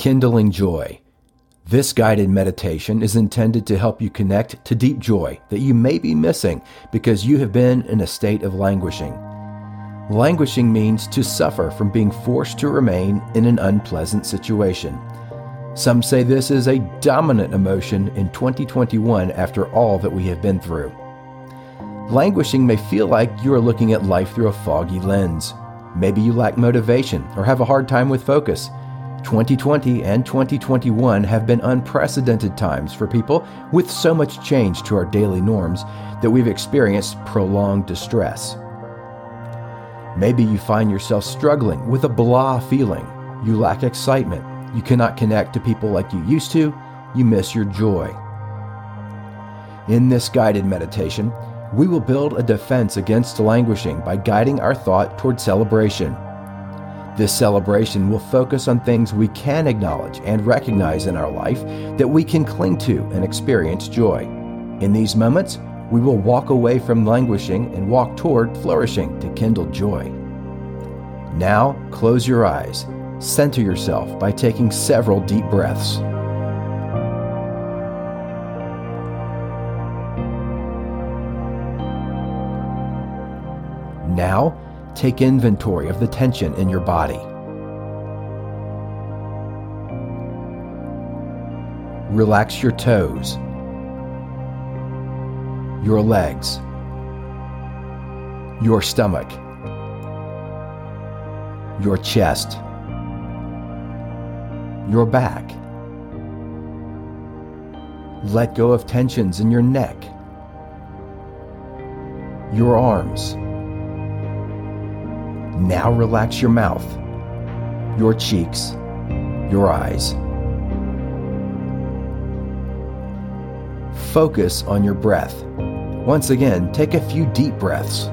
Kindling Joy. This guided meditation is intended to help you connect to deep joy that you may be missing because you have been in a state of languishing. Languishing means to suffer from being forced to remain in an unpleasant situation. Some say this is a dominant emotion in 2021 after all that we have been through. Languishing may feel like you are looking at life through a foggy lens. Maybe you lack motivation or have a hard time with focus. 2020 and 2021 have been unprecedented times for people with so much change to our daily norms that we've experienced prolonged distress. Maybe you find yourself struggling with a blah feeling. You lack excitement. You cannot connect to people like you used to. You miss your joy. In this guided meditation, we will build a defense against languishing by guiding our thought toward celebration. This celebration will focus on things we can acknowledge and recognize in our life that we can cling to and experience joy. In these moments, we will walk away from languishing and walk toward flourishing to kindle joy. Now, close your eyes. Center yourself by taking several deep breaths. Now, take inventory of the tension in your body. Relax your toes, your legs, your stomach, your chest, your back. Let go of tensions in your neck, your arms now relax your mouth, your cheeks, your eyes. Focus on your breath. Once again, take a few deep breaths.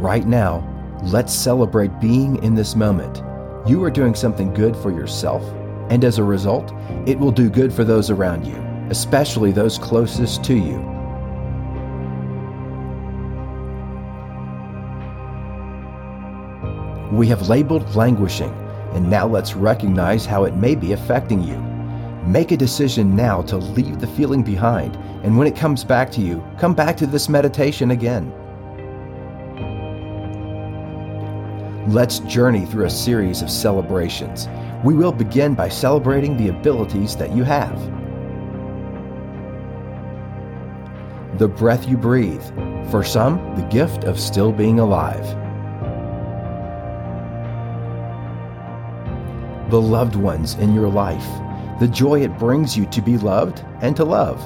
Right now, let's celebrate being in this moment. You are doing something good for yourself, and as a result, it will do good for those around you especially those closest to you. We have labeled languishing, and now let's recognize how it may be affecting you. Make a decision now to leave the feeling behind, and when it comes back to you, come back to this meditation again. Let's journey through a series of celebrations. We will begin by celebrating the abilities that you have. The breath you breathe. For some, the gift of still being alive. The loved ones in your life, the joy it brings you to be loved and to love.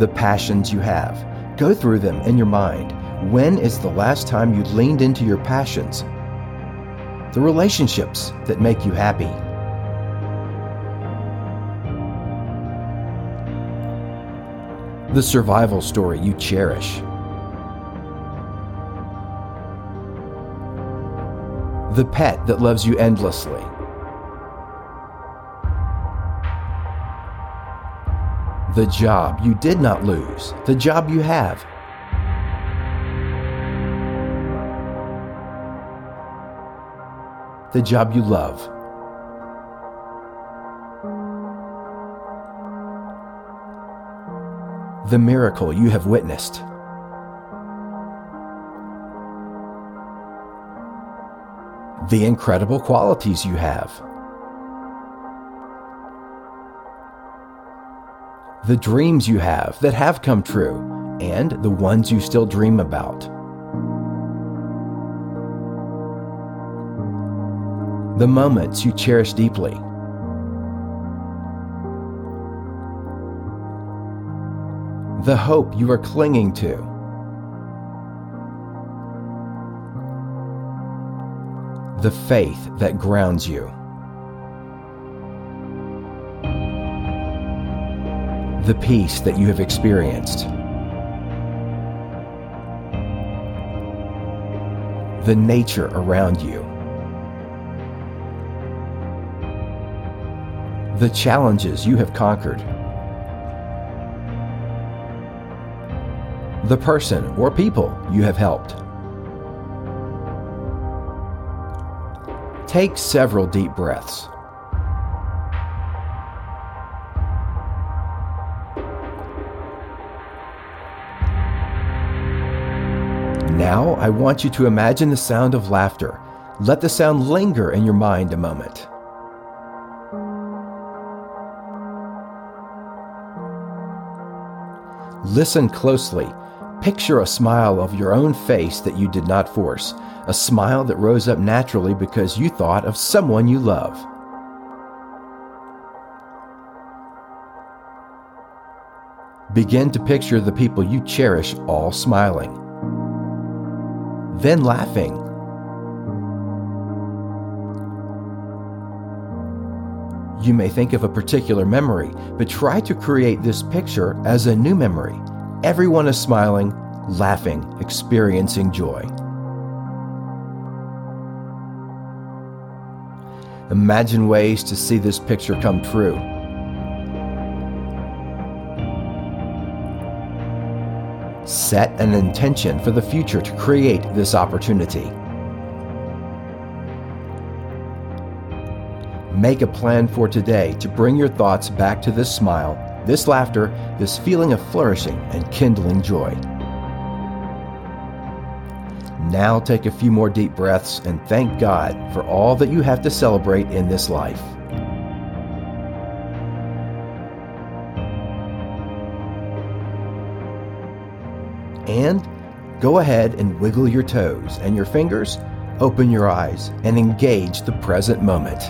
The passions you have, go through them in your mind. When is the last time you leaned into your passions? The relationships that make you happy the survival story you cherish. The pet that loves you endlessly. The job you did not lose, the job you have. The job you love. The miracle you have witnessed. The incredible qualities you have. The dreams you have that have come true, and the ones you still dream about. The moments you cherish deeply the hope you are clinging to. The faith that grounds you. The peace that you have experienced. The nature around you. The challenges you have conquered. The person or people you have helped. Take several deep breaths. Now, I want you to imagine the sound of laughter. Let the sound linger in your mind a moment. Listen closely. Picture a smile of your own face that you did not force, a smile that rose up naturally because you thought of someone you love. Begin to picture the people you cherish all smiling, then laughing. You may think of a particular memory, but try to create this picture as a new memory. Everyone is smiling, laughing, experiencing joy. Imagine ways to see this picture come true. Set an intention for the future to create this opportunity. Make a plan for today to bring your thoughts back to this smile, this laughter, this feeling of flourishing and kindling joy. Now take a few more deep breaths and thank God for all that you have to celebrate in this life. And go ahead and wiggle your toes and your fingers, open your eyes, and engage the present moment.